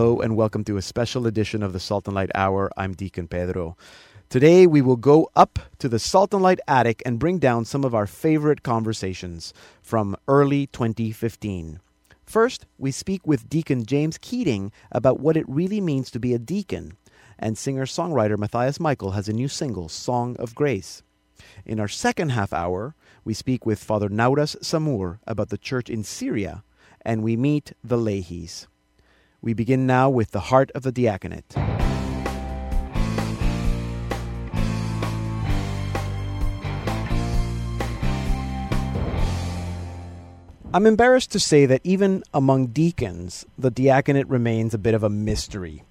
Hello and welcome to a special edition of the Salt and Light Hour. I'm Deacon Pedro. Today we will go up to the Salt and Light attic and bring down some of our favorite conversations from early 2015. First, we speak with Deacon James Keating about what it really means to be a deacon, and singer songwriter Matthias Michael has a new single, Song of Grace. In our second half hour, we speak with Father Nawras Sammour about the church in Syria, and we meet the Leahys. We begin now with the heart of the diaconate. I'm embarrassed to say that even among deacons, the diaconate remains a bit of a mystery.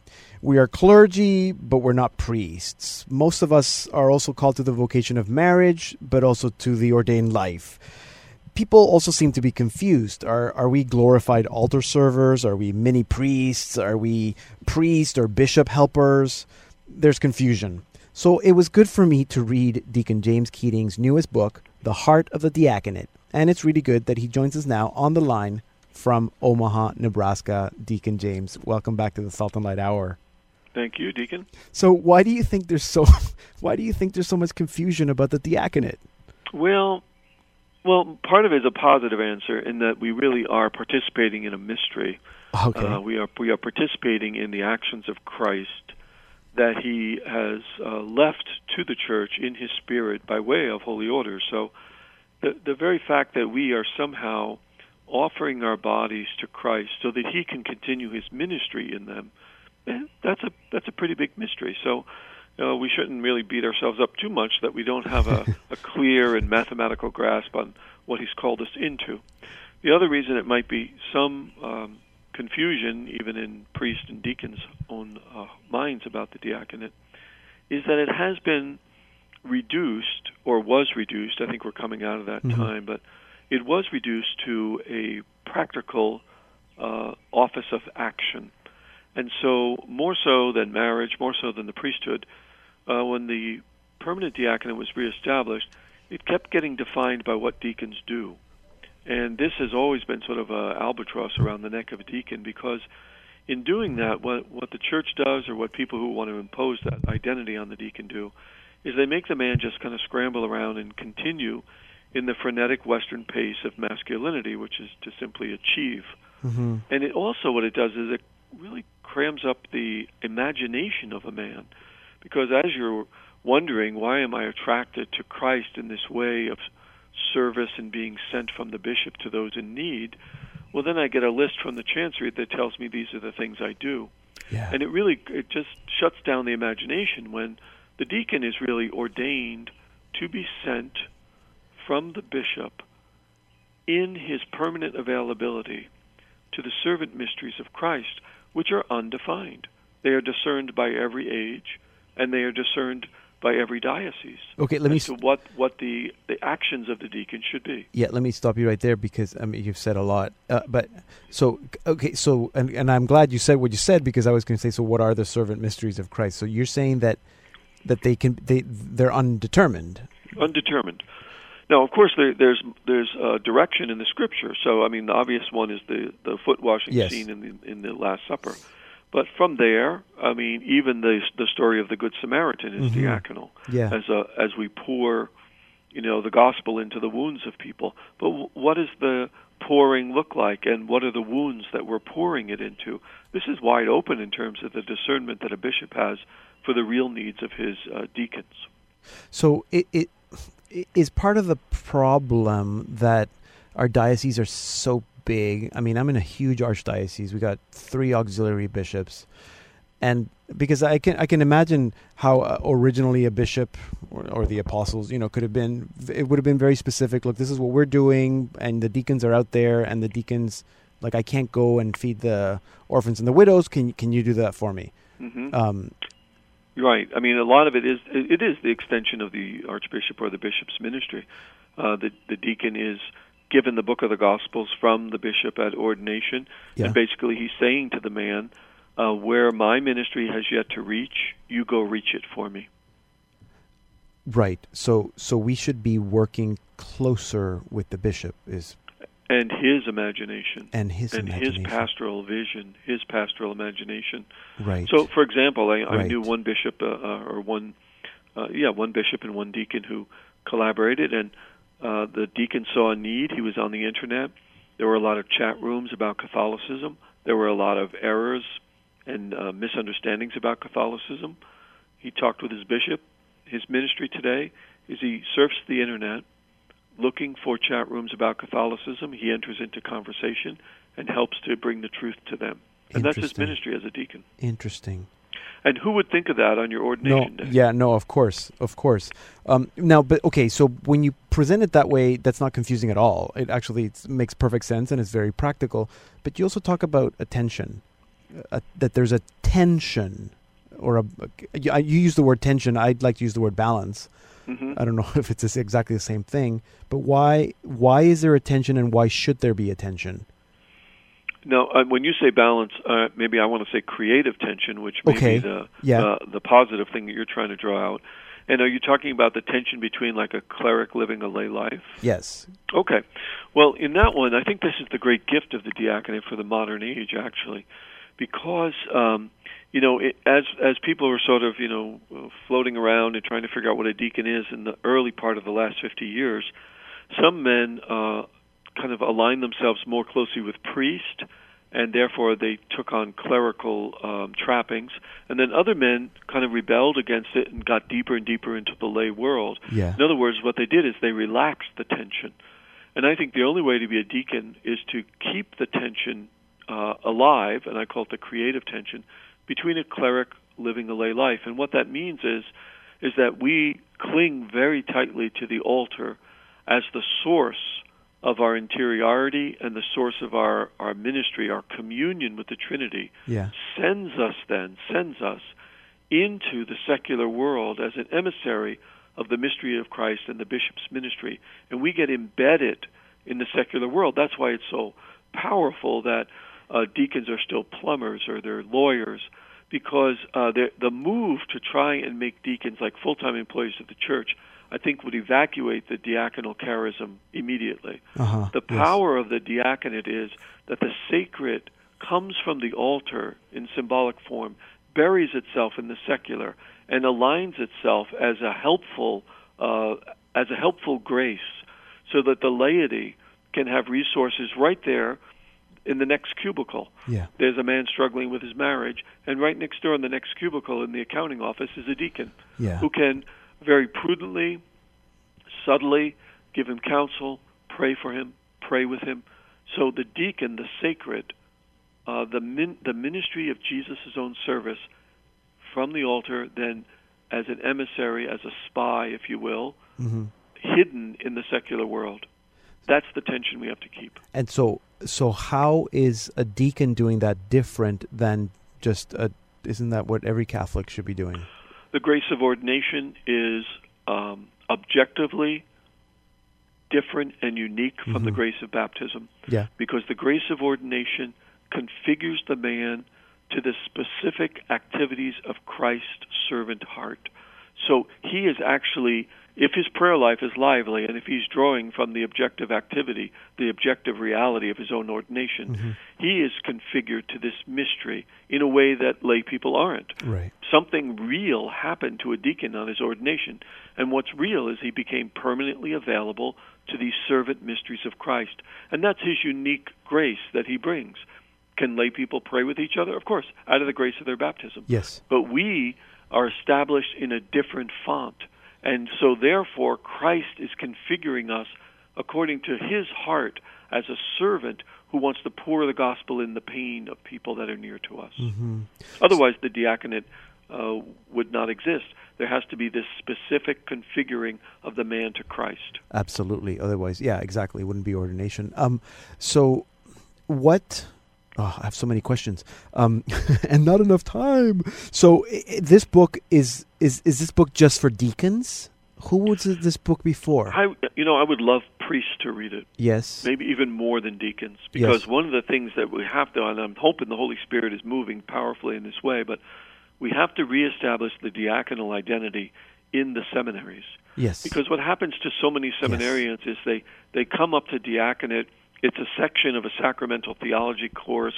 We are clergy, but we're not priests. Most of us are also called to the vocation of marriage, but also to the ordained life. People also seem to be confused. Are, are we glorified altar servers? Are we mini priests? Are we priest or bishop helpers? There's confusion. So it was good for me to read Deacon James Keating's newest book, The Heart of the Diaconate and it's really good that he joins us now on the line from Omaha, Nebraska. Deacon James, welcome back to the Salt and Light Hour. Thank you, Deacon. So, why do you think there's so why do you think there's so much confusion about the diaconate? Well, well, part of it is a positive answer in that we really are participating in a mystery. Okay. Uh, we are we are participating in the actions of Christ that He has uh, left to the church in His Spirit by way of holy orders. So the, the very fact that we are somehow offering our bodies to Christ so that He can continue His ministry in them, eh, that's a that's a pretty big mystery. So. Uh, we shouldn't really beat ourselves up too much that we don't have a, a clear and mathematical grasp on what he's called us into. The other reason it might be some um, confusion, even in priests and deacons' own uh, minds about the diaconate, is that it has been reduced or was reduced. I think we're coming out of that mm-hmm. time, but it was reduced to a practical uh, office of action. And so, more so than marriage, more so than the priesthood, uh, when the permanent diaconate was reestablished, it kept getting defined by what deacons do. And this has always been sort of an albatross around the neck of a deacon because in doing that, what, what the church does or what people who want to impose that identity on the deacon do is they make the man just kind of scramble around and continue in the frenetic Western pace of masculinity, which is to simply achieve. Mm-hmm. And it also, what it does is it really crams up the imagination of a man. Because as you're wondering, why am I attracted to Christ in this way of service and being sent from the bishop to those in need? Well, then I get a list from the chancery that tells me these are the things I do. Yeah. And it really it just shuts down the imagination when the deacon is really ordained to be sent from the bishop in his permanent availability to the servant mysteries of Christ, which are undefined. They are discerned by every age, and they are discerned by every diocese. Okay, let me. To what what the the actions of the deacon should be. Yeah, let me stop you right there because I mean you've said a lot. Uh, but so okay, so and and I'm glad you said what you said because I was going to say so. What are the servant mysteries of Christ? So you're saying that that they can they they're undetermined. Undetermined. Now, of course, there, there's there's uh, direction in the scripture. So, I mean, the obvious one is the the foot washing yes. scene in the in the Last Supper. But from there, I mean, even the the story of the Good Samaritan is mm-hmm. diaconal. Yeah. As a, as we pour, you know, the gospel into the wounds of people. But w- what does the pouring look like, and what are the wounds that we're pouring it into? This is wide open in terms of the discernment that a bishop has for the real needs of his uh, deacons. So it, it is part of the problem that our dioceses are so big. I mean, I'm in a huge archdiocese. We got three auxiliary bishops, and because I can I can imagine how uh, originally a bishop or, or, the apostles, you know, could have been. It would have been very specific. Look, this is what we're doing, and the deacons are out there, and the deacons like I can't go and feed the orphans and the widows. Can can you do that for me? Mm-hmm. Um, Right. I mean, a lot of it is it is the extension of the archbishop or the bishop's ministry. Uh, the the deacon is given the book of the Gospels from the bishop at ordination, yeah. and basically he's saying to the man, uh, "Where my ministry has yet to reach, you go reach it for me." Right. So so we should be working closer with the bishop. Is and his imagination and his and imagination. his pastoral vision, his pastoral imagination. right. So, for example, I, I Right. knew one bishop uh, uh, or one, uh, yeah, one bishop and one deacon who collaborated, and uh, the deacon saw a need. He was on the internet. There were a lot of chat rooms about Catholicism. There were a lot of errors and uh, misunderstandings about Catholicism. He talked with his bishop. His ministry today is he surfs the internet looking for chat rooms about Catholicism. He enters into conversation and helps to bring the truth to them. And that's his ministry as a deacon. Interesting. And who would think of that on your No, ordination day? yeah, no, of course, of course. Um, now, but okay, so when you present it that way, that's not confusing at all. It actually it's, makes perfect sense and it's very practical. But you also talk about attention, uh, that there's a tension, or a. You you use the word tension. I'd like to use the word balance. hmm I don't know if it's exactly the same thing, but why why is there a tension and why should there be a tension? Now, uh, when you say balance, uh, maybe I want to say creative tension, which may Okay. be the Yeah. uh, the positive thing that you're trying to draw out. And are you talking about the tension between like a cleric living a lay life? Yes. Okay. Well, in that one, I think this is the great gift of the diaconate for the modern age, actually, because um, you know, it, as as people are sort of you know floating around and trying to figure out what a deacon is in the early part of the last 50 years, some men uh, kind of aligned themselves more closely with priest, and therefore they took on clerical um, trappings, and then other men kind of rebelled against it and got deeper and deeper into the lay world. Yeah. In other words, what they did is they relaxed the tension. And I think the only way to be a deacon is to keep the tension uh, alive, and I call it the creative tension, between a cleric living a lay life. And what that means is, is that we cling very tightly to the altar as the source of our interiority and the source of our, our ministry, our communion with the Trinity Yeah. sends us then, sends us into the secular world as an emissary of the mystery of Christ and the bishop's ministry. And we get embedded in the secular world. That's why it's so powerful that uh, deacons are still plumbers or they're lawyers, because uh, the the move to try and make deacons like full time employees of the church, I think, would evacuate the diaconal charism immediately. Uh-huh. The Yes. power of the diaconate is that the sacred comes from the altar in symbolic form, buries itself in the secular, and aligns itself as a helpful uh, as a helpful grace, so that the laity can have resources right there in the next cubicle. Yeah. There's a man struggling with his marriage, and right next door in the next cubicle in the accounting office is a deacon Yeah. who can very prudently, subtly give him counsel, pray for him, pray with him. So the deacon, the sacred, uh, the min- the ministry of Jesus' own service from the altar, then as an emissary, as a spy, if you will, hmm hidden in the secular world. That's the tension we have to keep. And so, so how is a deacon doing that different than just a? Isn't that what every Catholic should be doing? The grace of ordination is um, objectively different and unique from the Mhm. grace of baptism. Yeah. because the grace of ordination configures the man to the specific activities of Christ's servant heart. So he is actually, if his prayer life is lively and if he's drawing from the objective activity, the objective reality of his own ordination, Mhm. he is configured to this mystery in a way that lay people aren't Right. something real happened to a deacon on his ordination. And what's real is he became permanently available to these servant mysteries of Christ. And that's his unique grace that he brings. Can lay people pray with each other? Of course, out of the grace of their baptism. Yes. But we are established in a different font. And so, therefore, Christ is configuring us according to his heart as a servant who wants to pour the gospel in the pain of people that are near to us. hmm Otherwise, the diaconate uh, would not exist. There has to be this specific configuring of the man to Christ. Absolutely. Otherwise, yeah, exactly. It wouldn't be ordination. Um, so what? Oh, I have so many questions, um, and not enough time. So i- this book is is is this book just for deacons? Who was this book before? I, you know, I would love priests to read it, yes. maybe even more than deacons, because Yes. one of the things that we have to, and I'm hoping the Holy Spirit is moving powerfully in this way, but we have to reestablish the diaconal identity in the seminaries. Yes. Because what happens to so many seminarians is they, they come up to diaconate it's a section of a sacramental theology course.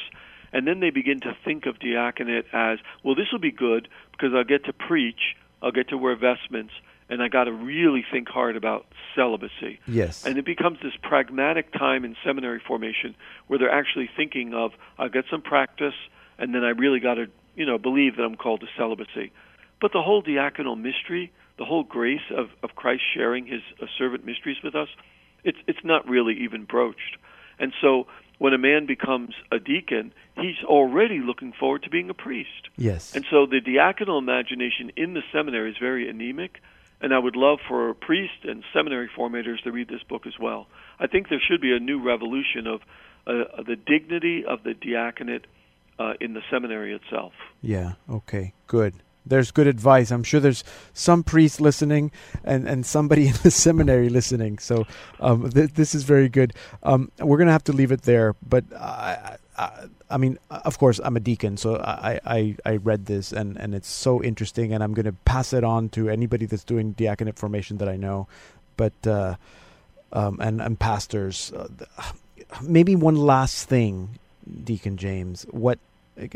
And then they begin to think of diaconate as, well, this will be good because I'll get to preach, I'll get to wear vestments, and I got to really think hard about celibacy. Yes. And it becomes this pragmatic time in seminary formation where they're actually thinking of, I'll get some practice, and then I really got to, you know, believe that I'm called to celibacy. But the whole diaconal mystery, the whole grace of, of Christ sharing his uh, servant mysteries with us, it's it's not really even broached. And so when a man becomes a deacon, he's already looking forward to being a priest. Yes. And so the diaconal imagination in the seminary is very anemic, and I would love for priests and seminary formators to read this book as well. I think there should be a new revolution of uh, the dignity of the diaconate uh, in the seminary itself. Yeah, okay, good there's good advice. I'm sure there's some priest listening and, and somebody in the seminary listening. So um, th- this is very good. Um, we're going to have to leave it there. But I, I, I, mean, of course, I'm a deacon, so I, I, I read this and, and it's so interesting. And I'm going to pass it on to anybody that's doing diaconate formation that I know. But uh, um, and and pastors. Uh, maybe one last thing, Deacon James. What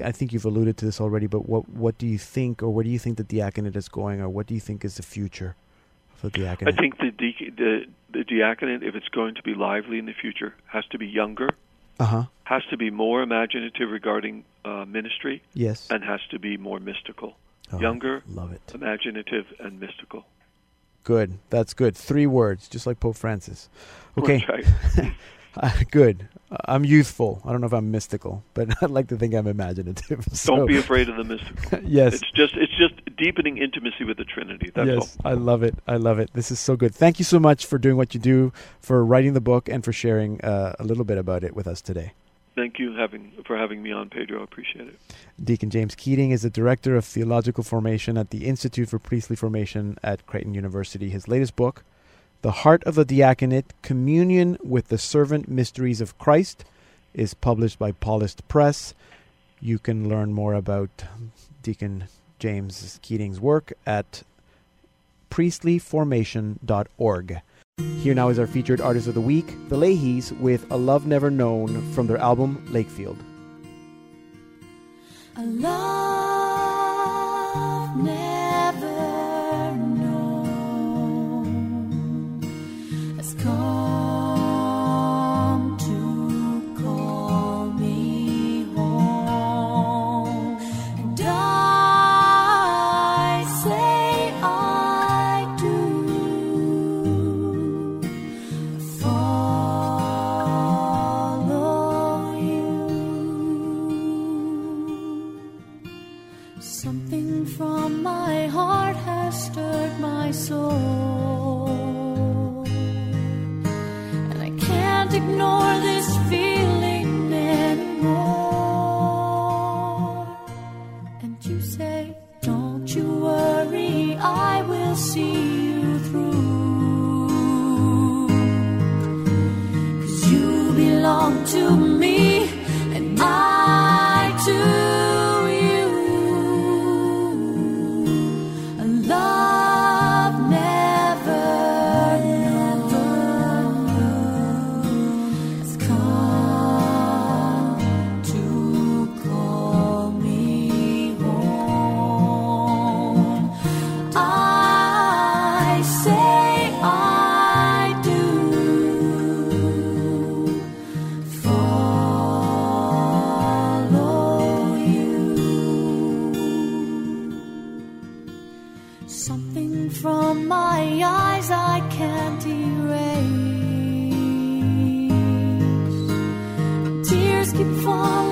I think you've alluded to this already, but what what do you think, or where do you think the diaconate is going, or what do you think is the future of the diaconate? I think the the, the diaconate, if it's going to be lively in the future, has to be younger. Uh-huh. Has to be more imaginative regarding uh, ministry. Yes. And has to be more mystical. Oh, younger, love it. Imaginative and mystical. Good. That's good. Three words, just like Pope Francis. Okay. Right. Uh, good. I'm youthful. I don't know if I'm mystical, but I'd like to think I'm imaginative. So. Don't be afraid of the mystical. yes, it's just it's just deepening intimacy with the Trinity. That's yes, all. I love it. I love it. This is so good. Thank you so much for doing what you do, for writing the book, and for sharing uh, a little bit about it with us today. Thank you having for having me on, Pedro. I appreciate it. Deacon James Keating is the director of theological formation at the Institute for Priestly Formation at Creighton University. His latest book the Heart of the Diaconate Communion with the Servant Mysteries of Christ is published by Paulist Press. You can learn more about Deacon James Keating's work at priestlyformation.org. Here now is our featured artist of the week, the Leahys, with A Love Never Known from their album Lakefield. A love never love never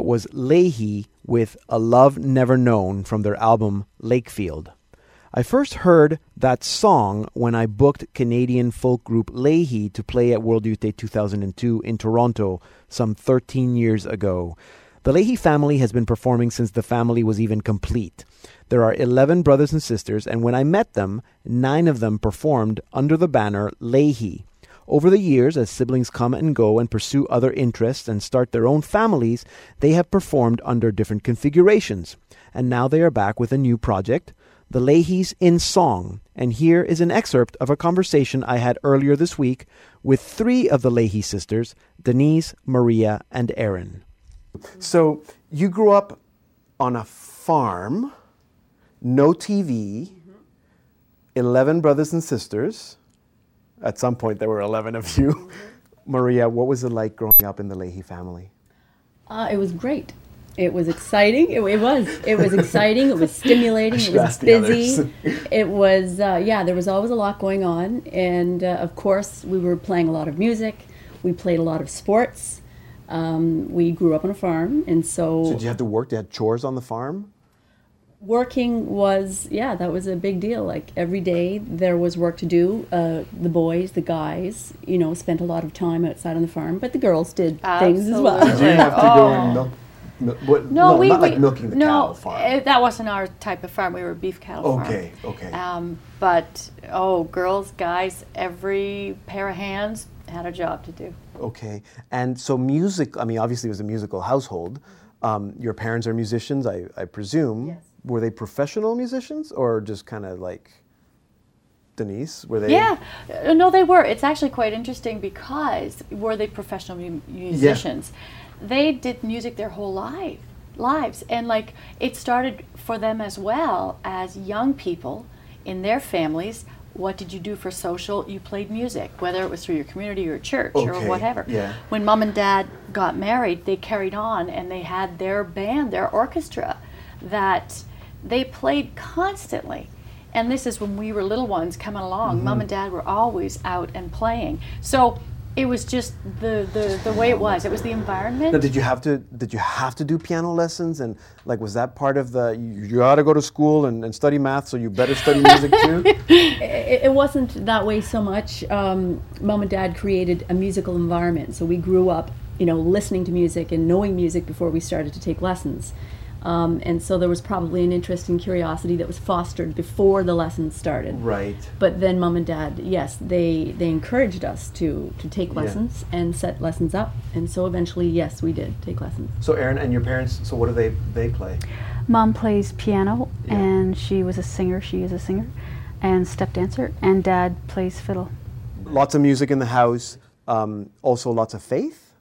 That was Leahy with A Love Never Known from their album Lakefield. I first heard that song when I booked Canadian folk group Leahy to play at World Youth Day 2002 in Toronto some 13 years ago. The Leahy family has been performing since the family was even complete. There are 11 brothers and sisters, and when I met them, nine of them performed under the banner Leahy. Over the years, as siblings come and go and pursue other interests and start their own families, they have performed under different configurations. And now they are back with a new project, The Leahys in Song. And here is an excerpt of a conversation I had earlier this week with three of the Leahy sisters, Denise, Maria, and Erin. So you grew up on a farm, no TV, 11 brothers and sisters. At some point, there were 11 of you. Maria, what was it like growing up in the Leahy family? Uh, it was great. It was exciting. It, it was. It was exciting. It was stimulating. It was busy. it was. Uh, yeah, there was always a lot going on, and uh, of course, we were playing a lot of music. We played a lot of sports. Um, we grew up on a farm, and so, So did you have to work? Did you have chores on the farm? Working was yeah, that was a big deal. Like every day, there was work to do. Uh, the boys, the guys, you know, spent a lot of time outside on the farm, but the girls did things as well. Absolutely. Did you have to go Oh. and milk? mil- what, No, we, not we like milking the no, cow farm. that wasn't our type of farm. We were a beef cattle farm. okay, okay. Um, but oh, girls, guys, every pair of hands had a job to do. Okay. And so music, I mean, obviously it was a musical household. Um, your parents are musicians, I, I presume. Yes. Were they professional musicians or just kind of like Denise? Were they? Yeah, Uh, no, they were. It's actually quite interesting because were they professional mu- musicians? They did music their whole life, lives, and like it started for them as well as young people in their families. What did you do for social? You played music, whether it was through your community or church or whatever. yeah. When mom and dad got married, they carried on and they had their band, their orchestra, that they played constantly. And this is when we were little ones coming along. Mm-hmm. Mom and dad were always out and playing. So it was just the, the, the way it was. It was the environment. Now, did you have to did you have to do piano lessons and like was that part of the you, you got to go to school and, and study math so you better study music too? it, it wasn't that way so much. Um, Mom and Dad created a musical environment, so we grew up, you know, listening to music and knowing music before we started to take lessons. Um, and so there was probably an interest and curiosity that was fostered before the lessons started. right. But then Mom and Dad, yes, they they encouraged us to to take lessons and set lessons up, and so eventually, yes, we did take lessons. So Erin and your parents, so what do they they play? Mom plays piano, Yeah. and she was a singer. She is a singer and step dancer. And Dad plays fiddle. Lots of music in the house. Um, also lots of faith.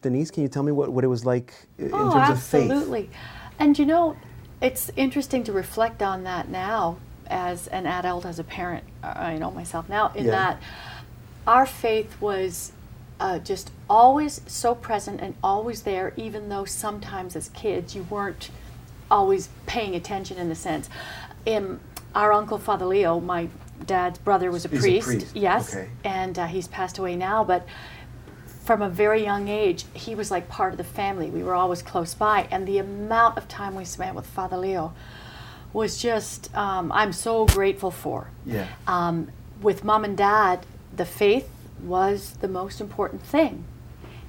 Denise, can you tell me what, what it was like in oh, terms of faith? absolutely. And you know, it's interesting to reflect on that now as an adult, as a parent. uh, I know myself now, in Yeah. that our faith was uh, just always so present and always there, even though sometimes as kids you weren't always paying attention in the sense. Um, our uncle Father Leo, my dad's brother, was a He's a priest. priest, Yes, okay. and uh, he's passed away now, but from a very young age, he was like part of the family. We were always close by, and the amount of time we spent with Father Leo was just, um, I'm so grateful for. Yeah. Um, with mom and dad, the faith was the most important thing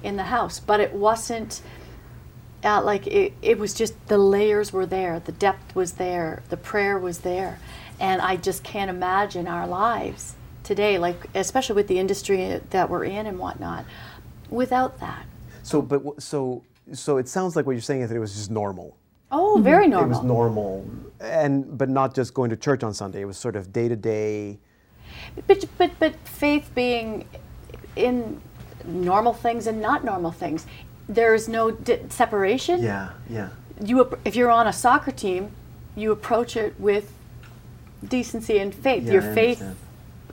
in the house, but it wasn't uh, like it, it was just the layers were there, the depth was there, the prayer was there. And I just can't imagine our lives today, like, especially with the industry that we're in and whatnot, without that. So, but so so it sounds like what you're saying is that it was just normal. Oh, very normal. It was normal, and but not just going to church on Sunday. It was sort of day to day. But, but, but faith being in normal things and not normal things, there's no di- separation. Yeah, yeah. You, ap- if you're on a soccer team, you approach it with decency and faith. Yeah, Your I faith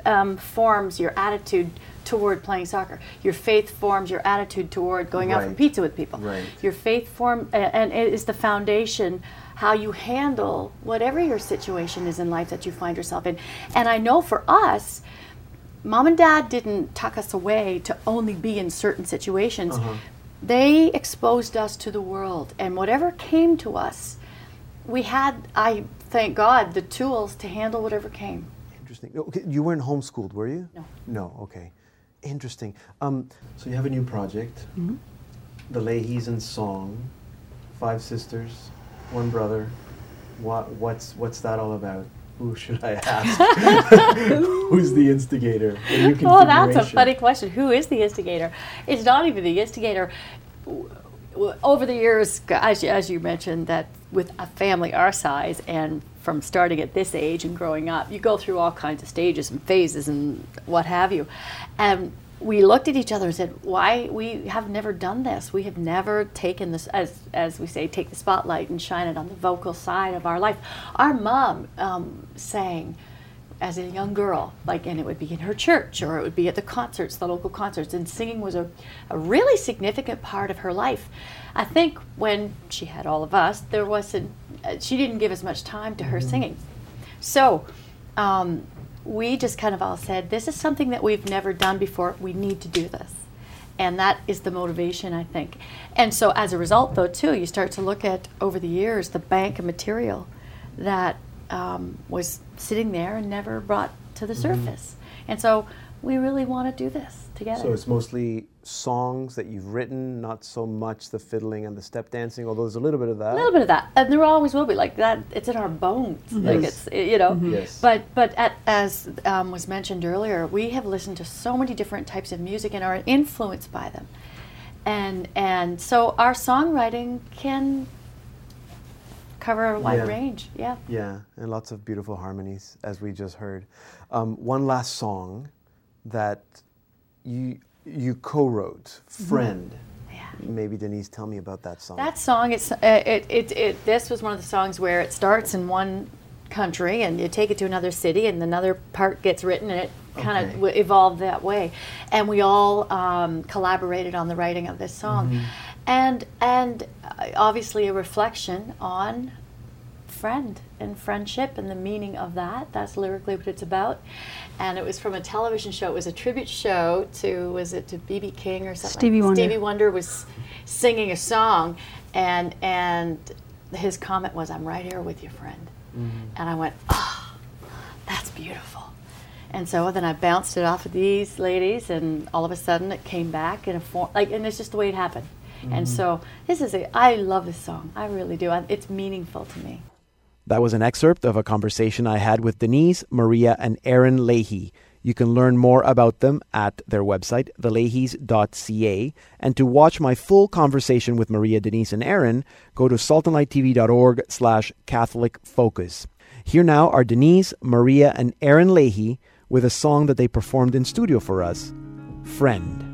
um, forms your attitude toward playing soccer. Your faith forms your attitude toward going out for pizza with people. Right. Your faith form and it is the foundation how you handle whatever your situation is in life that you find yourself in. And I know for us, mom and dad didn't tuck us away to only be in certain situations. Uh-huh. They exposed us to the world, and whatever came to us, we had, I thank God, the tools to handle whatever came. Interesting. You weren't homeschooled, were you? No. No. Okay. Interesting. Um, so you have a new project, the Leahy's in Song, five sisters, one brother. What, what's what's that all about? Who should I ask? Who's the instigator? Oh, that's a funny question. Who is the instigator? It's not even the instigator. Over the years, as you, as you mentioned, that with a family our size and from starting at this age and growing up, you go through all kinds of stages and phases and what have you. And we looked at each other and said, "Why we have never done this? We have never taken this, as as we say, take the spotlight and shine it on the vocal side of our life." Our mom um, sang as a young girl, like, and it would be in her church or it would be at the concerts, the local concerts, and singing was a, a really significant part of her life. I think when she had all of us, there wasn't, uh, she didn't give as much time to her singing. So um, we just kind of all said, this is something that we've never done before, we need to do this. And that is the motivation, I think. And so as a result, though, too, you start to look at over the years the bank of material that um, was sitting there and never brought to the surface. And so we really want to do this together. So it's mostly songs that you've written, not so much the fiddling and the step dancing, although there's a little bit of that. a little bit of that, and there always will be like that. It's in our bones, like Yes. it's you know. Yes. But but at, as um, was mentioned earlier, we have listened to so many different types of music and are influenced by them, and and so our songwriting can cover a wide Yeah. range. Yeah. Yeah, and lots of beautiful harmonies, as we just heard. Um, one last song that you you co-wrote, "Friend." Yeah. Maybe Denise, tell me about that song. That song, it's uh, it, it it this was one of the songs where it starts in one country and you take it to another city and another part gets written and it kind Okay. of w- evolved that way, and we all um, collaborated on the writing of this song, and and uh, obviously a reflection on friend and friendship and the meaning of that. That's lyrically what it's about. And it was from a television show. It was a tribute show to was it to BB King or something? Stevie Wonder. Stevie Wonder was singing a song, and and his comment was, "I'm right here with you, friend." Mm-hmm. And I went, "Oh, that's beautiful." And so then I bounced it off of these ladies, and all of a sudden it came back in a form like, and it's just the way it happened. And mm-hmm. so this is a, I love this song. I really do. I, it's meaningful to me. That was an excerpt of a conversation I had with Denise, Maria, and Erin Leahy. You can learn more about them at their website, theleahys.ca. And to watch my full conversation with Maria, Denise, and Erin, go to saltandlighttv.org slash Catholic Focus. Here now are Denise, Maria, and Erin Leahy with a song that they performed in studio for us, Friend.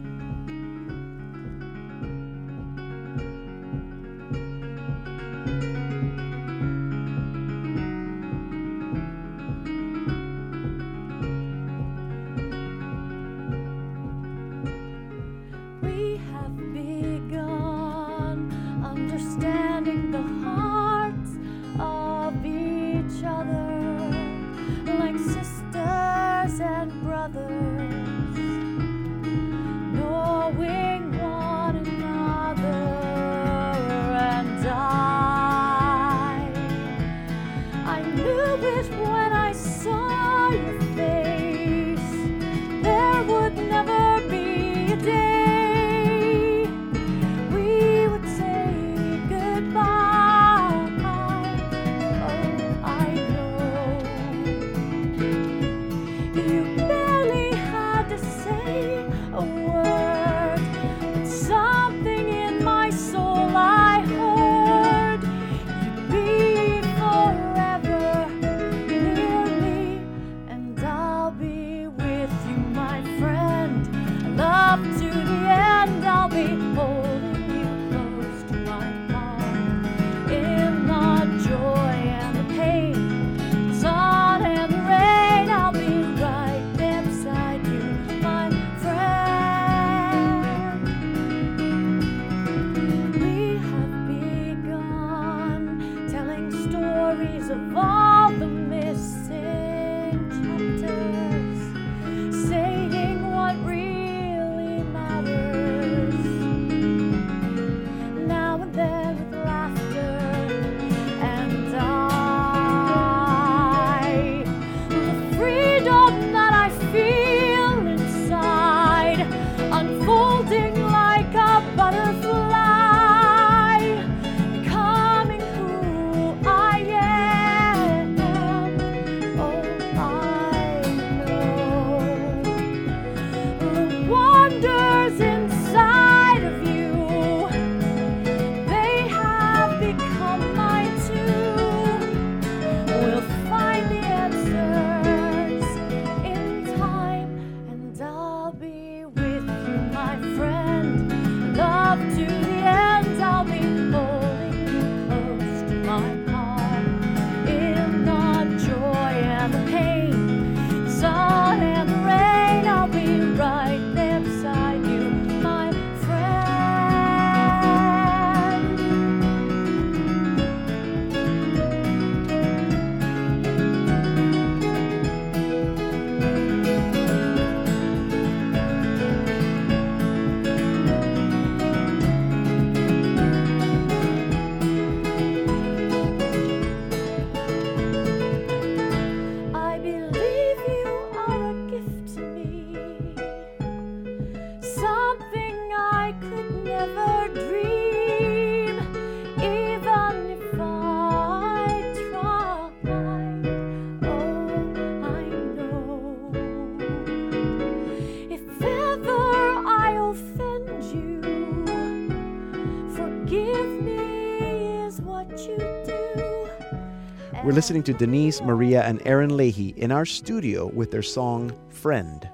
Listening to Denise, Maria, and Erin Leahy in our studio with their song Friend.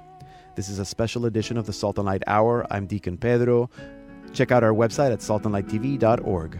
This is a special edition of the Salt and Light Hour. I'm Deacon Pedro. Check out our website at saltandlighttv.org.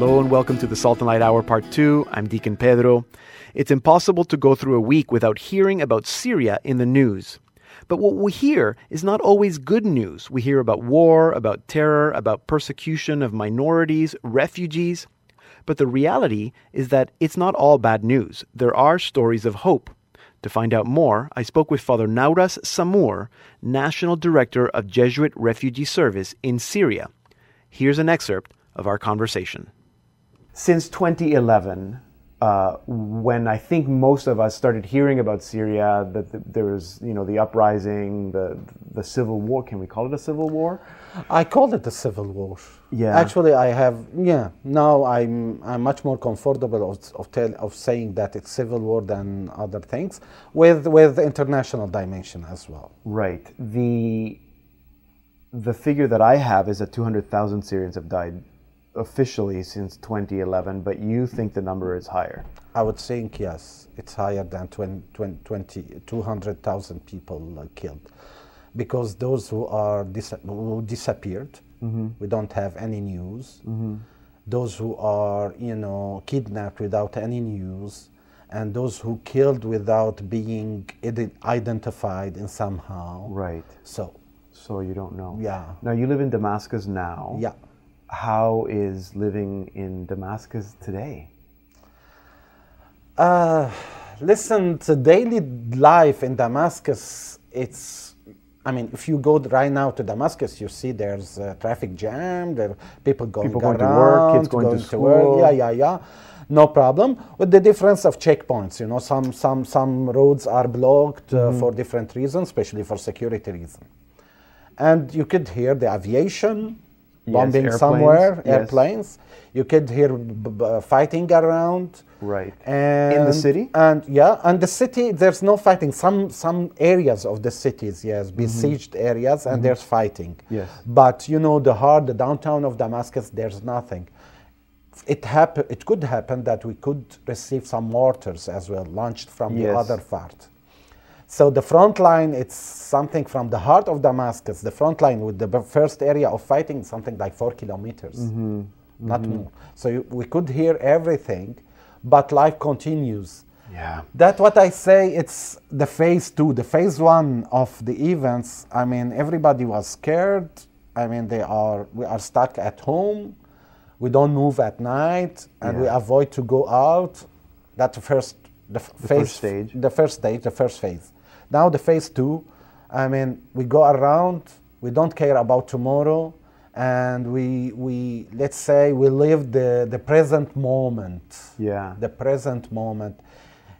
Hello and welcome to the Salt and Light Hour Part 2. I'm Deacon Pedro. It's impossible to go through a week without hearing about Syria in the news. But what we hear is not always good news. We hear about war, about terror, about persecution of minorities, refugees. But the reality is that it's not all bad news. There are stories of hope. To find out more, I spoke with Father Nawras Sammour, National Director of Jesuit Refugee Service in Syria. Here's an excerpt of our conversation. Since 2011, uh, when I think most of us started hearing about Syria, that th- there was, you know, the uprising, the the civil war. Can we call it a civil war? I call it a civil war. Yeah. Actually, I have. Yeah. Now I'm I'm much more comfortable of of, tell, of saying that it's civil war than other things, with with international dimension as well. Right. The the figure that I have is that 200,000 Syrians have died officially since 2011, but you think the number is higher. I would think yes, it's higher than 20, 20 200,000 people uh, killed, because those who are dis- who disappeared, we don't have any news. Those who are you know kidnapped without any news, and those who killed without being ide- identified in somehow. Right. So So you don't know. Yeah. Now you live in Damascus now. yeah. How is living in Damascus today? Uh, listen, the daily life in Damascus, it's, I mean, if you go right now to Damascus, you see there's uh, traffic jam, there are people going People going around, to work, kids going to work, school. yeah, yeah, yeah. No problem. With the difference of checkpoints, you know, some, some, some roads are blocked uh, Mm-hmm. for different reasons, especially for security reasons. And you could hear the aviation, bombing airplanes, somewhere, yes. airplanes. You could hear fighting around. Right. And in the city? And yeah, and the city, there's no fighting. Some some areas of the cities, yes, mm-hmm. besieged areas, and mm-hmm. there's fighting. Yes. But you know, the heart, the downtown of Damascus, there's nothing. It happen. It could happen that we could receive some mortars as well, launched from the other part. So the front line, it's something from the heart of Damascus. The front line with the first area of fighting, something like four kilometers, mm-hmm. Mm-hmm. not more. So you, we could hear everything, but life continues. Yeah. That's what I say. It's the phase two, the phase one of the events. I mean, everybody was scared. I mean, they are. We are stuck at home. We don't move at night, and we avoid to go out. That's the first, the, The phase, first stage. The first stage, the first phase. Now the phase two. I mean, we go around. We don't care about tomorrow, and we we let's say we live the the present moment Yeah. the present moment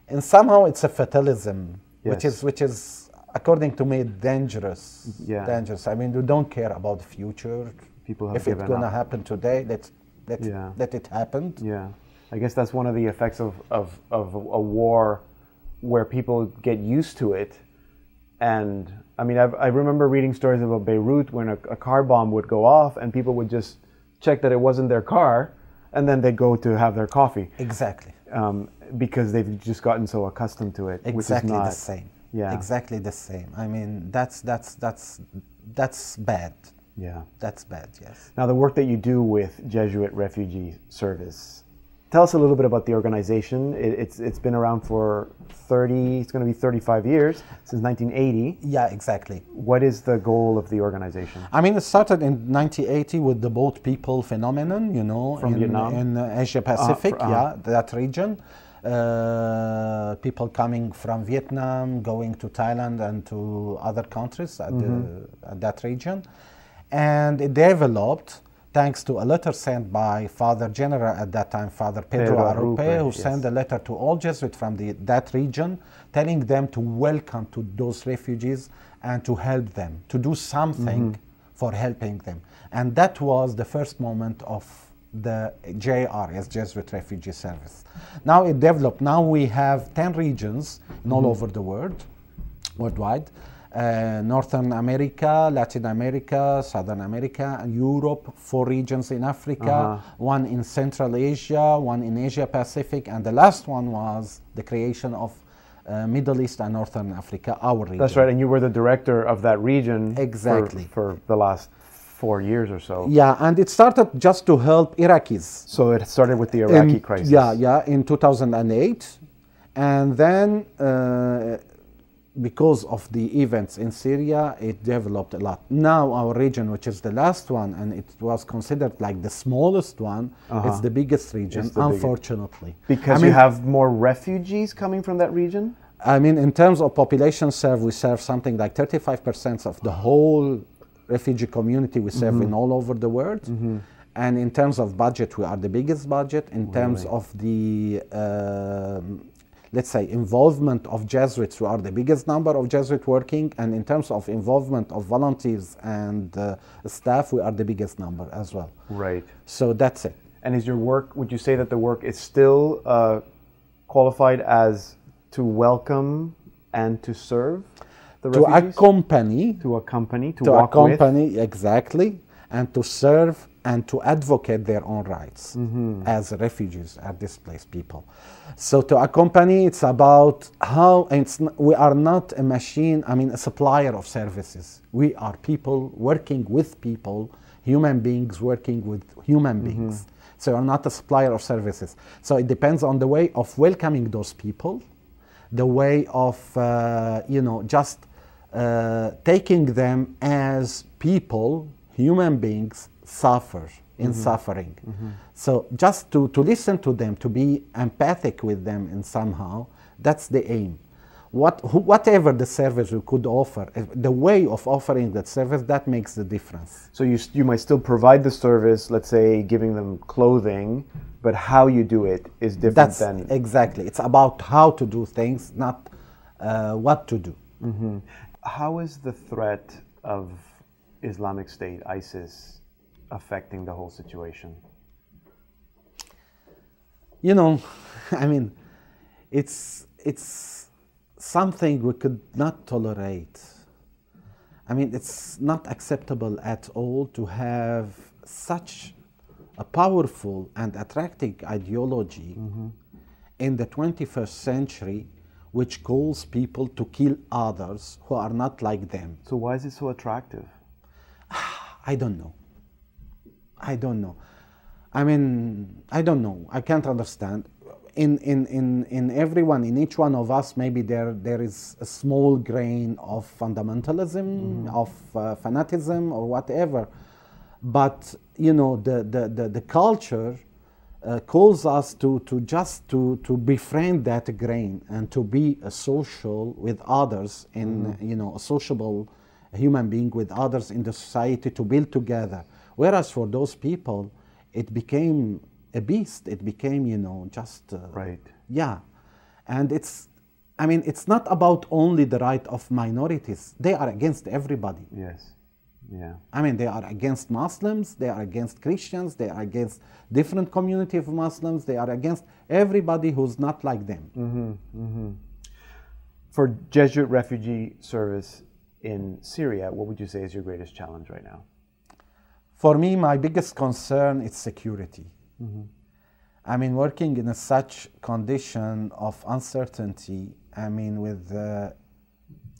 and somehow it's a fatalism which is which is according to me dangerous Yeah. dangerous i mean we don't care about the future People have if it's going to happen today let let Yeah. let it happen Yeah, I guess that's one of the effects of, of, of a war where people get used to it. And I mean, I've, I remember reading stories about Beirut when a, a car bomb would go off and people would just check that it wasn't their car and then they'd go to have their coffee exactly um, because they've just gotten so accustomed to it. exactly not, the same Yeah. exactly the same i mean that's that's that's that's bad Yeah. that's bad yes Now, the work that you do with Jesuit Refugee Service, tell us a little bit about the organization. It, it's, it's been around for 30, it's going to be 35 years, since 1980. yeah exactly What is the goal of the organization? I mean, it started in 1980 with the boat people phenomenon, you know, From in, Vietnam? in uh, Asia Pacific, fr- uh-huh. yeah, that region. Uh, people coming from Vietnam, going to Thailand and to other countries at, Mm-hmm. the, at that region. And it developed thanks to a letter sent by Father General at that time, Father Pedro, Pedro Arrupe, Arrupe, who yes. sent a letter to all Jesuits from the, that region, telling them to welcome to those refugees and to help them, to do something mm-hmm. for helping them. And that was the first moment of the JRS, Jesuit Refugee Service. Now it developed. Now we have 10 regions in all mm-hmm. over the world, worldwide. Uh, Northern America, Latin America, Southern America, Europe, four regions in Africa, Uh-huh. one in Central Asia, one in Asia Pacific, and the last one was the creation of uh, Middle East and Northern Africa, our region. That's right, and you were the director of that region for- Exactly. for, the last four years or so. Yeah, and it started just to help Iraqis. So it started with the Iraqi in, crisis. Yeah, yeah, in 2008. And then, uh, because of the events in Syria, it developed a lot. Now, our region, which is the last one, and it was considered like the smallest one, it's the biggest region, the biggest. unfortunately. Because I mean, you have more refugees coming from that region? I mean, in terms of population served, we serve something like 35% of the whole refugee community we serve Mm-hmm. in all over the world. And in terms of budget, we are the biggest budget. In terms of the, um, let's say, involvement of Jesuits, we are the biggest number of Jesuits working. And in terms of involvement of volunteers and uh, staff, we are the biggest number as well. Right. So that's it. And is your work, would you say that the work is still uh, qualified as to welcome and to serve the To refugees? accompany to accompany, to, to walk with? accompany exactly and to serve and to advocate their own rights as refugees as displaced people. So to accompany it's about how it's, we are not a machine i mean a supplier of services. We are people working with people human beings working with human beings. So you're not a supplier of services. So it depends on the way of welcoming those people the way of uh, you know just uh, taking them as people human beings suffer in mm-hmm. suffering. Mm-hmm. So just to, to listen to them to be empathic with them in somehow that's the aim. What, who, whatever the service we could offer the way of offering that service that makes the difference. So you, you might still provide the service, let's say giving them clothing, but how you do it is different that's than. exactly. It's about how to do things not uh, what to do. Mm-hmm. How is the threat of Islamic State, ISIS, affecting the whole situation? you know, I mean, it's it's something we could not tolerate. I mean, it's not acceptable at all to have such a powerful and attractive ideology mm-hmm. in the 21st century, which calls people to kill others who are not like them. So why is it so attractive? I don't know. I don't know. I mean, I don't know. I can't understand. In, in, in, in everyone, in each one of us, maybe there, there is a small grain of fundamentalism, of uh, fanatism, or whatever. But, you know, the, the, the, the culture uh, calls us to, to just to, to befriend that grain and to be a social with others in, you know, a sociable human being with others in the society to build together. Whereas for those people, it became a beast. It became, you know, just uh, Right. yeah, and it's, I mean, it's not about only the right of minorities. They are against everybody. Yes. Yeah. I mean, they are against Muslims, they are against Christians, they are against different community of Muslims, they are against everybody who's not like them. For Jesuit refugee service in Syria, what would you say is your greatest challenge right now? For me, my biggest concern is security. I mean, working in a such condition of uncertainty, I mean, with, uh,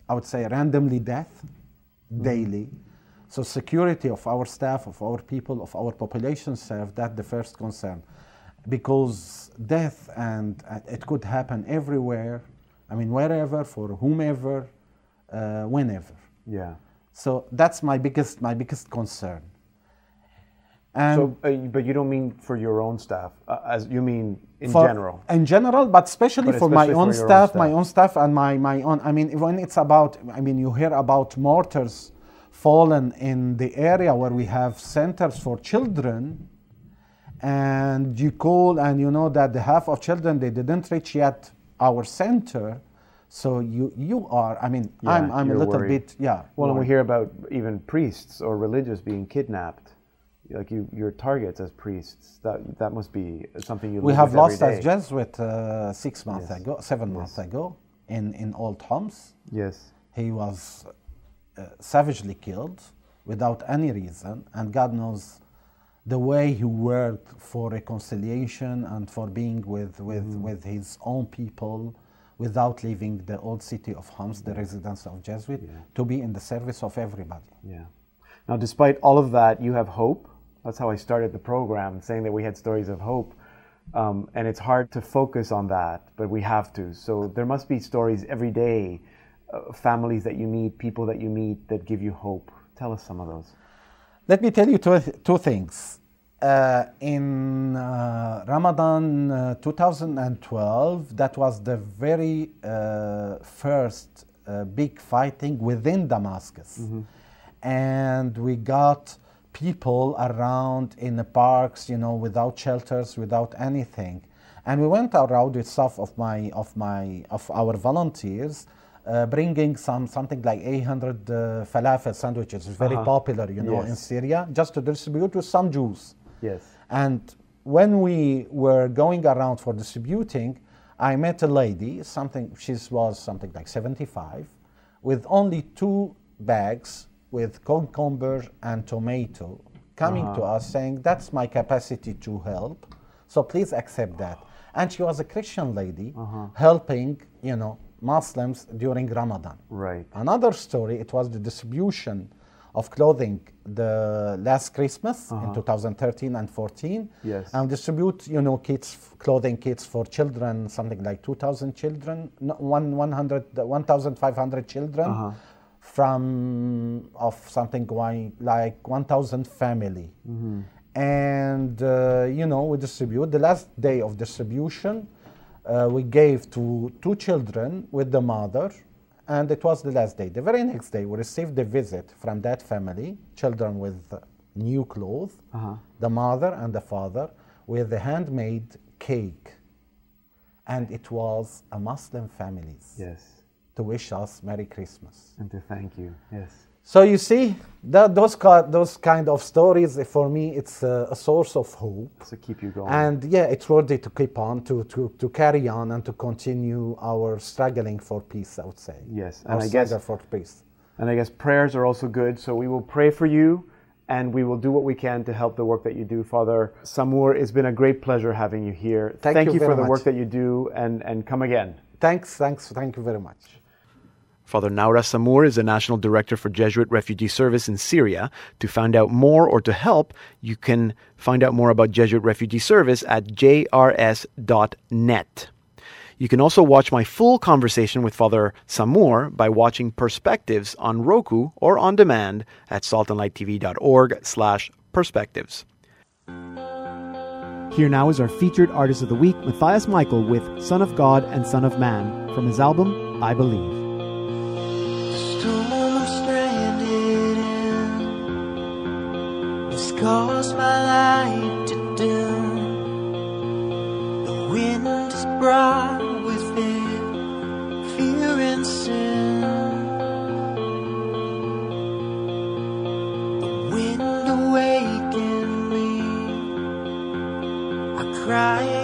I would say, randomly death daily. So security of our staff, of our people, of our population served, that's the first concern. Because death, and uh, it could happen everywhere, I mean, wherever, for whomever, uh, whenever. Yeah. So that's my biggest, my biggest concern. And So, uh, but you don't mean for your own staff, uh, as you mean in for- general. In general, but especially But for my especially own for your own staff, my own staff, and my, my own. I mean, when it's about, I mean, you hear about mortars fallen in the area where we have centers for children, and you call and you know that the half of children they didn't reach yet our center. So you you are. I mean, Yeah, I'm I'm a little worried. bit yeah. Well, and we hear about even priests or religious being kidnapped. Like you, your targets as priests. That that must be something you. We have lost as. Jesuit uh, six months Yes. ago, seven months ago, in in Old Homs. Yes. he was uh, savagely killed without any reason, and God knows the way he worked for reconciliation and for being with, with, with his own people without leaving the old city of Homs, the residence of Jesuit, to be in the service of everybody. Yeah. Now, despite all of that, you have hope. That's how I started the program, saying that we had stories of hope. Um, and it's hard to focus on that, but we have to. So there must be stories every day, uh, families that you meet, people that you meet that give you hope. Tell us some of those. Let me tell you two, two things. Uh, in uh, Ramadan uh, 2012, that was the very uh, first uh, big fighting within Damascus. And we got people around in the parks, you know, without shelters, without anything. And we went around with some of my, of my, of our volunteers, uh, bringing some something like 800 uh, falafel sandwiches, very popular, you know, in Syria, just to distribute to some Jews. Yes. And when we were going around for distributing, I met a lady, something she was something like 75, with only two bags with cucumber and tomato coming to uh-huh. us saying, That's my capacity to help. So please accept that. And she was a Christian lady uh-huh. helping, you know, Muslims during Ramadan. Right. Another story, it was the distribution of clothing the last Christmas in uh-huh. 2013 and 14. Yes. And distribute, you know, kids clothing kits for children, something like 2,000 children, no, one, 100, 1,500 children from of something going like 1,000 family. And, uh, you know, we distribute. The last day of distribution, uh, we gave to two children with the mother, and it was the last day. The very next day, we received a visit from that family, children with new clothes, the mother and the father, with a handmade cake. And it was a Muslim families Yes. To wish us Merry Christmas. And to thank you. Yes. So you see, that those those kind of stories eh, for me, it's a, a source of hope. To keep you going. And yeah, it's worthy to keep on, to, to, to carry on, and to continue our struggling for peace. I would say. Yes, our and I guess- for peace. And I guess prayers are also good. So we will pray for you and we will do what we can to help the work that you do. Father Sammour, it's been a great pleasure having you here. Thank you for very the much. work that you do and, and come again. Thanks, thanks, thank you very much. Father Nawras Sammour is the National Director for Jesuit Refugee Service in Syria. To find out more or to help, you can find out more about Jesuit Refugee Service at jrs.net. You can also watch my full conversation with Father Samur by watching Perspectives on Roku or on demand at saltandlighttv.org slash perspectives. Here now is our featured artist of the week, Matthias Michael, with Son of God and Son of Man from his album, I Believe. Caused my light to dim. The wind is brought with it fear and sin. The wind awakened me. I cried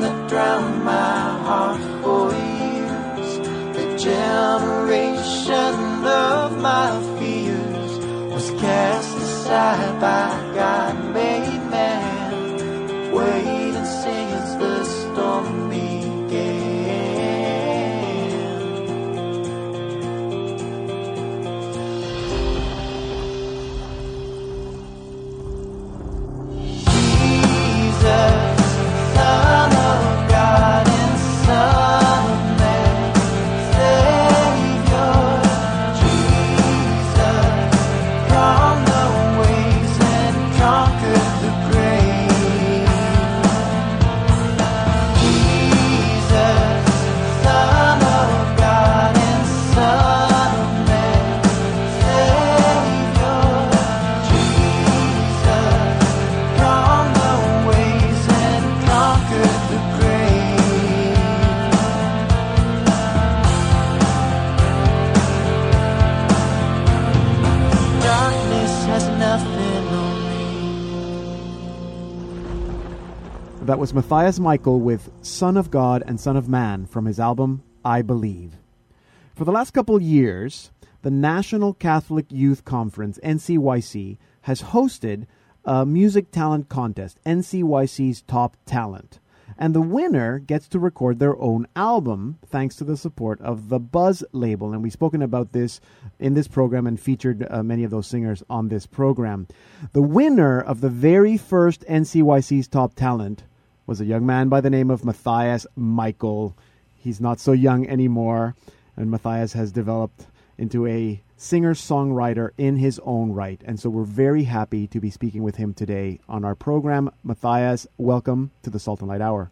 that drowned my heart for years. The generation That was Matthias Michael with Son of God and Son of Man from his album I Believe. For the last couple years, the National Catholic Youth Conference, NCYC, has hosted a music talent contest, NCYC's Top Talent. And the winner gets to record their own album thanks to the support of the Buzz label. And we've spoken about this in this program and featured uh, many of those singers on this program. The winner of the very first NCYC's Top Talent was a young man by the name of Matthias Michael. He's not so young anymore, and Matthias has developed into a singer songwriter in his own right. And so we're very happy to be speaking with him today on our program. Matthias, welcome to the Salt and Light Hour.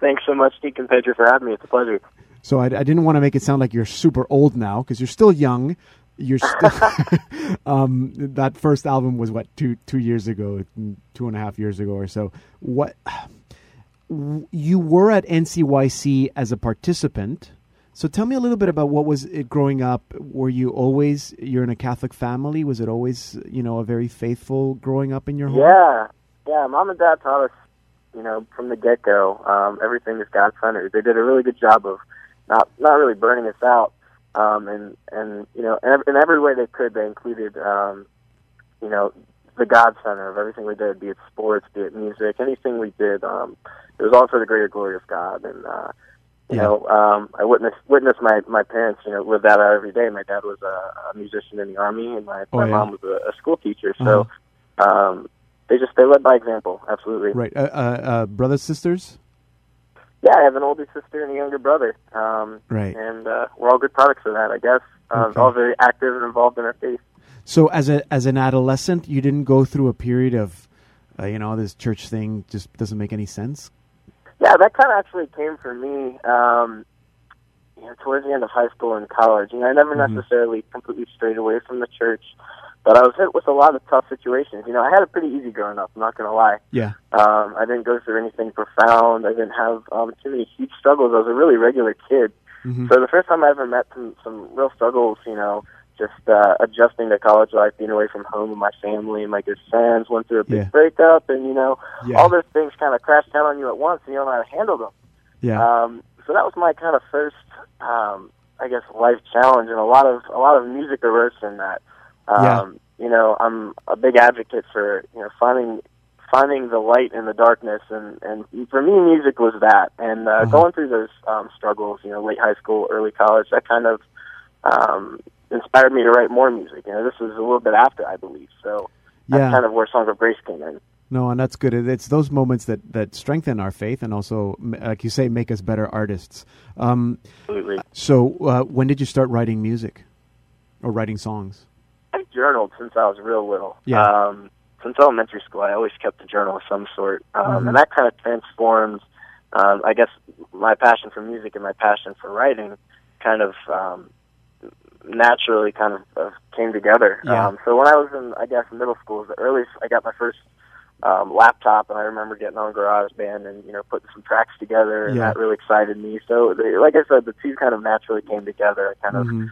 Thanks so much, Deacon Pedro, for having me. It's a pleasure. So I, I didn't want to make it sound like you're super old now because you're still young. You're still. um, that first album was what two two years ago, two and a half years ago or so. What you were at NCYC as a participant. So tell me a little bit about what was it growing up. Were you always you're in a Catholic family? Was it always you know a very faithful growing up in your home? Yeah, yeah. Mom and Dad taught us, you know, from the get go. Um, everything is God centered. They did a really good job of not not really burning us out. Um, and and you know, in, in every way they could, they included, um, you know, the God center of everything we did, be it sports, be it music, anything we did. Um, it was all for the greater glory of God. And uh, you Yeah. know, um, I witnessed witnessed my my parents, you know, live that out every day. My dad was a, a musician in the army, and my Oh, my yeah. mom was a, a school teacher. So, um, they just they led by example. Absolutely. Right. Uh, uh, uh, brothers, sisters. Yeah, I have an older sister and a younger brother. Um, Right. And uh, we're all good products of that, I guess. Uh, Okay. All very active and involved in our faith. So as a as an adolescent, you didn't go through a period of, uh, you know, this church thing just doesn't make any sense. Yeah, that kind of actually came for me. Um, you know, towards the end of high school and college. You know, I never Mhm. necessarily completely strayed away from the church, but I was hit with a lot of tough situations. You know, I had it pretty easy growing up. I'm not going to lie. Yeah. Um, I didn't go through anything profound. I didn't have um, too many huge struggles. I was a really regular kid. Mhm. So the first time I ever met some some real struggles, you know, just uh, adjusting to college life, being away from home and my family and my good friends, went through a big Yeah. breakup, and you know, Yeah. all those things kind of crashed down on you at once, and you don't know how to handle them. Yeah. Um, so that was my kind of first, um, I guess, life challenge, and a lot of a lot of music arose from that. Um, Yeah. You know, I'm a big advocate for you know finding finding the light in the darkness, and and for me, music was that. And uh, Uh-huh. going through those um, struggles, you know, late high school, early college, that kind of um, inspired me to write more music. You know, this was a little bit after, I believe. So Yeah. that's kind of where Song of Grace came in. No, and that's good. It's those moments that that strengthen our faith and also, like you say, make us better artists. Um, Absolutely. so, uh, when did you start writing music or writing songs? Journaled since I was real little. Yeah. Um, since elementary school, I always kept a journal of some sort, um, Mhm. and that kind of transformed, um, I guess, my passion for music and my passion for writing, kind of um, naturally kind of uh, came together. Yeah. Um, so when I was in, I guess, middle school, the earliest I got my first um, laptop, and I remember getting on GarageBand and you know putting some tracks together, and Yeah. that really excited me. So, they, like I said, the two kind of naturally came together. I kind of Mhm.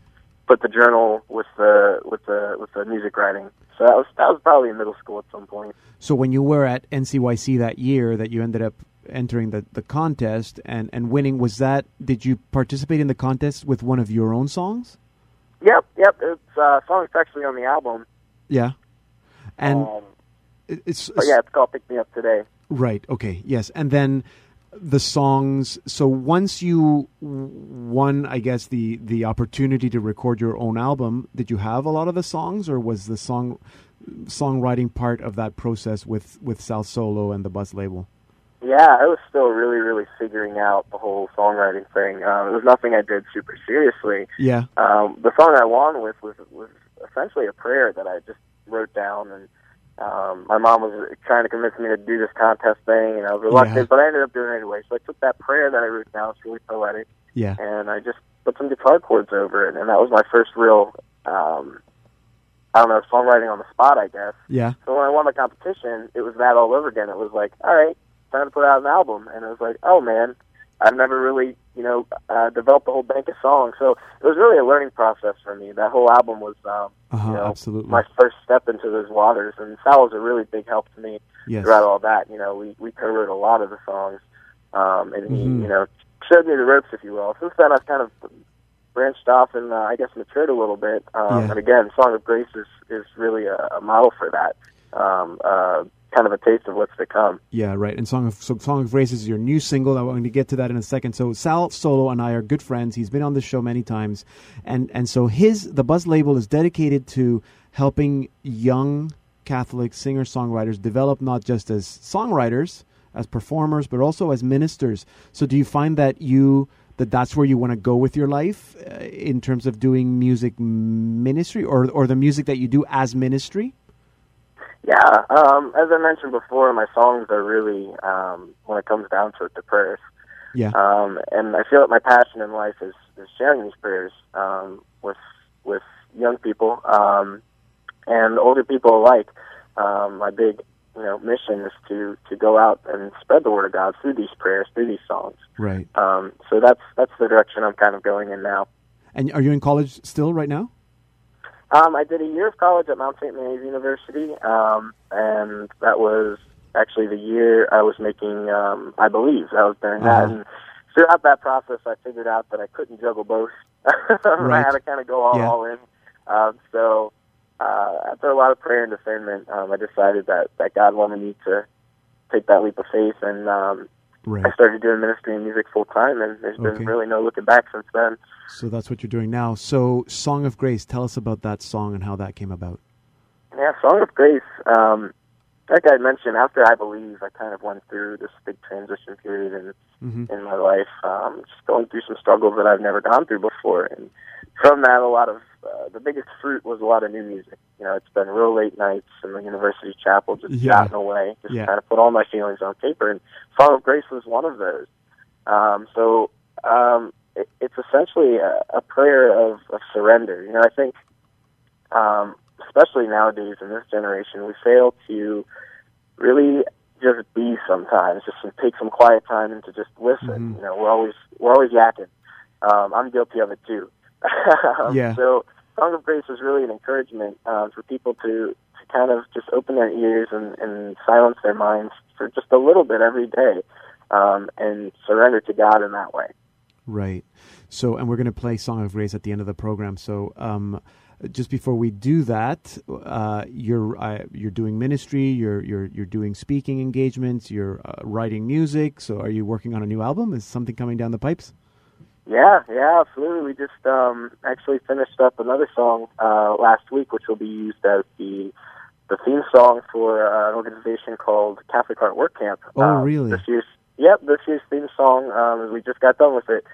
Put the journal with the with the with the music writing. So that was that was probably in middle school at some point. So, when you were at NCYC that year, that you ended up entering the, the contest and, and winning, was that? Did you participate in the contest with one of your own songs? Yep, yep. It's uh, song's actually on the album. Yeah. And um, it- it's yeah, it's called "Pick Me Up Today." Right. Okay. Yes. And then the songs. So once you won, I guess the the opportunity to record your own album, did you have a lot of the songs, or was the song songwriting part of that process with with Sal Solo and the Buzz label? Yeah, I was still really, really figuring out the whole songwriting thing. Um, it was nothing I did super seriously. Yeah. Um, the song I won with was was essentially a prayer that I just wrote down, and um, my mom was trying to convince me to do this contest thing, and I was reluctant, Yeah. but I ended up doing it anyway. So I took that prayer that I wrote down, it's really poetic, Yeah. and I just put some guitar chords over it, and that was my first real, um, I don't know, songwriting on the spot, I guess. Yeah. So when I won the competition, it was that all over again. It was like, all right, time to put out an album, and it was like, oh man, I've never really, you know, uh, developed a whole bank of songs. So it was really a learning process for me. That whole album was, um, Uh-huh, you know, absolutely. my first step into those waters. And Sal was a really big help to me Yes. throughout all that. You know, we we co-wrote a lot of the songs, um, and Mhm. he, you know, showed me the ropes, if you will. Since then, I've kind of branched off and uh, I guess matured a little bit. Um, Yeah. And again, Song of Grace is is really a, a model for that. Um, uh, kind of a taste of what's to come. Yeah, right. And Song of so Song of Grace is your new single. I'm going to get to that in a second. So Sal Solo and I are good friends. He's been on this show many times, and and so his the Buzz label is dedicated to helping young Catholic singer songwriters develop not just as songwriters, as performers, but also as ministers. So do you find that you that that's where you want to go with your life uh, in terms of doing music ministry, or or the music that you do as ministry? Yeah, um, as I mentioned before, my songs are really, um, when it comes down to it, the prayers. Yeah. Um, and I feel that my passion in life is, is sharing these prayers um, with with young people um, and older people alike. Um, my big, you know, mission is to to go out and spread the word of God through these prayers, through these songs. Right. Um, so that's that's the direction I'm kind of going in now. And are you in college still right now? Um, I did a year of college at Mount St. Mary's University, um, and that was actually the year I was making, um, I believe, that was during that. And throughout that process, I figured out that I couldn't juggle both. I had to kind of go all, Yeah. all in. Um, so uh, after a lot of prayer and discernment, um, I decided that, that God wanted me to take that leap of faith, and um, Right. I started doing ministry and music full time, and there's Okay. been really no looking back since then. So that's what you're doing now. So, Song of Grace, tell us about that song and how that came about. Yeah, Song of Grace. Um, like I mentioned, after I believe, I kind of went through this big transition period in Mhm. in my life, um, just going through some struggles that I've never gone through before, and from that, a lot of uh, the biggest fruit was a lot of new music. You know, it's been real late nights in the university chapel, just Yeah. chatting away, just Yeah. kind of put all my feelings on paper, and Song of Grace was one of those. Um, so um, it, it's essentially a, a prayer of, of surrender. You know, I think um, especially nowadays in this generation, we fail to really just be sometimes, just to take some quiet time and to just listen. Mhm. You know, we're always we're always yakking. Um, I'm guilty of it too. Um, Yeah. So, Song of Grace is really an encouragement um, for people to to kind of just open their ears and, and silence their minds for just a little bit every day, um, and surrender to God in that way. Right. So, and we're going to play Song of Grace at the end of the program. So, um, just before we do that, uh, you're uh, you're doing ministry. You're you're you're doing speaking engagements. You're uh, writing music. So, are you working on a new album? Is something coming down the pipes? Yeah, yeah, absolutely. We just um, actually finished up another song uh, last week, which will be used as the the theme song for uh, an organization called Catholic Heart Work Camp. Oh, Um, really? This year's yep, this year's theme song. Um, we just got done with it.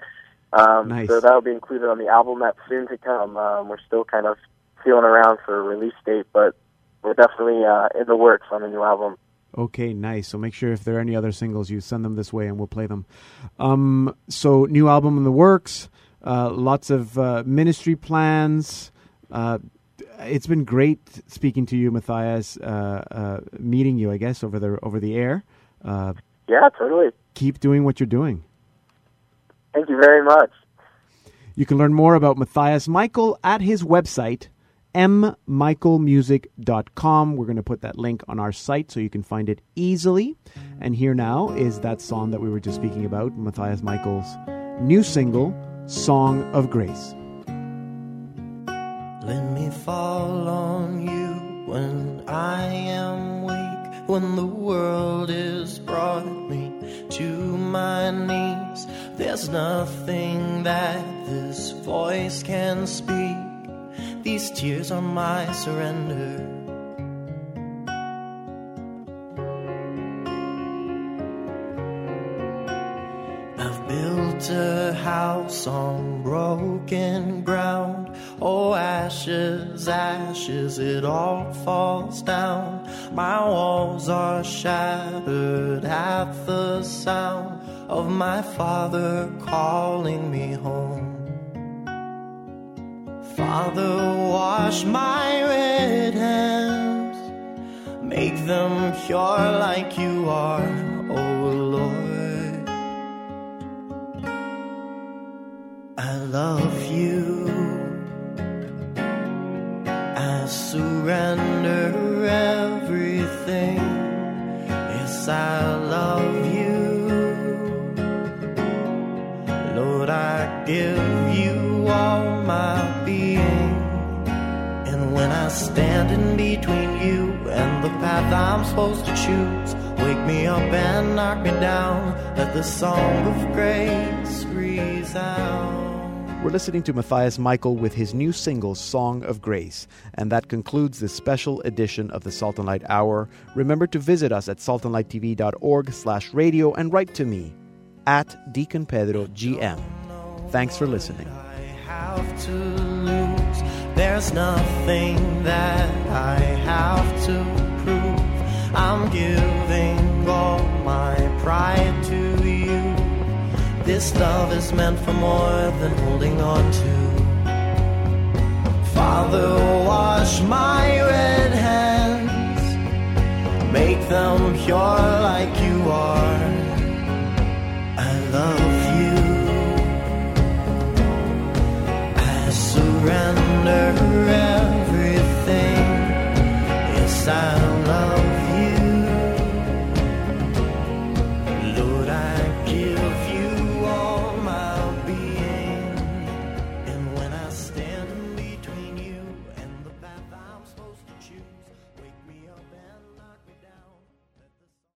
Um, Nice. So that'll be included on the album that's soon to come. Um, we're still kind of feeling around for a release date, but we're definitely uh, in the works on a new album. Okay, nice. So make sure if there are any other singles, you send them this way, and we'll play them. Um, so new album in the works. Uh, lots of uh, ministry plans. Uh, it's been great speaking to you, Matthias. Uh, uh, meeting you, I guess, over the over the air. Uh, Yeah, totally. keep doing what you're doing. Thank you very much. You can learn more about Matthias Michael at his website, mmichaelmusic.com. We're going to put that link on our site so you can find it easily. And here now is that song that we were just speaking about, Matthias Michael's new single, Song of Grace. Let me fall on you when I am weak, when the world has brought me to my knees. There's nothing that this voice can speak. These tears are my surrender. I've built a house on broken ground. Oh, ashes, ashes, it all falls down. My walls are shattered at the sound of my father calling me home. Father, wash my red hands, make them pure like you are, O oh Lord. I love you. And when I stand in between you and the path I'm supposed to choose, wake me up and knock me down. Let the song of grace resound. We're listening to Matthias Michael with his new single, Song of Grace. And that concludes this special edition of the Salt and Light Hour. Remember to visit us at saltandlighttv.org slash radio and write to me at Deacon Pedro GM. Thanks for listening. There's nothing that I have to prove. I'm giving all my pride to you. This love is meant for more than holding on to. Father, wash my red hands, make them pure like you are. I love surrender everything. Yes, I love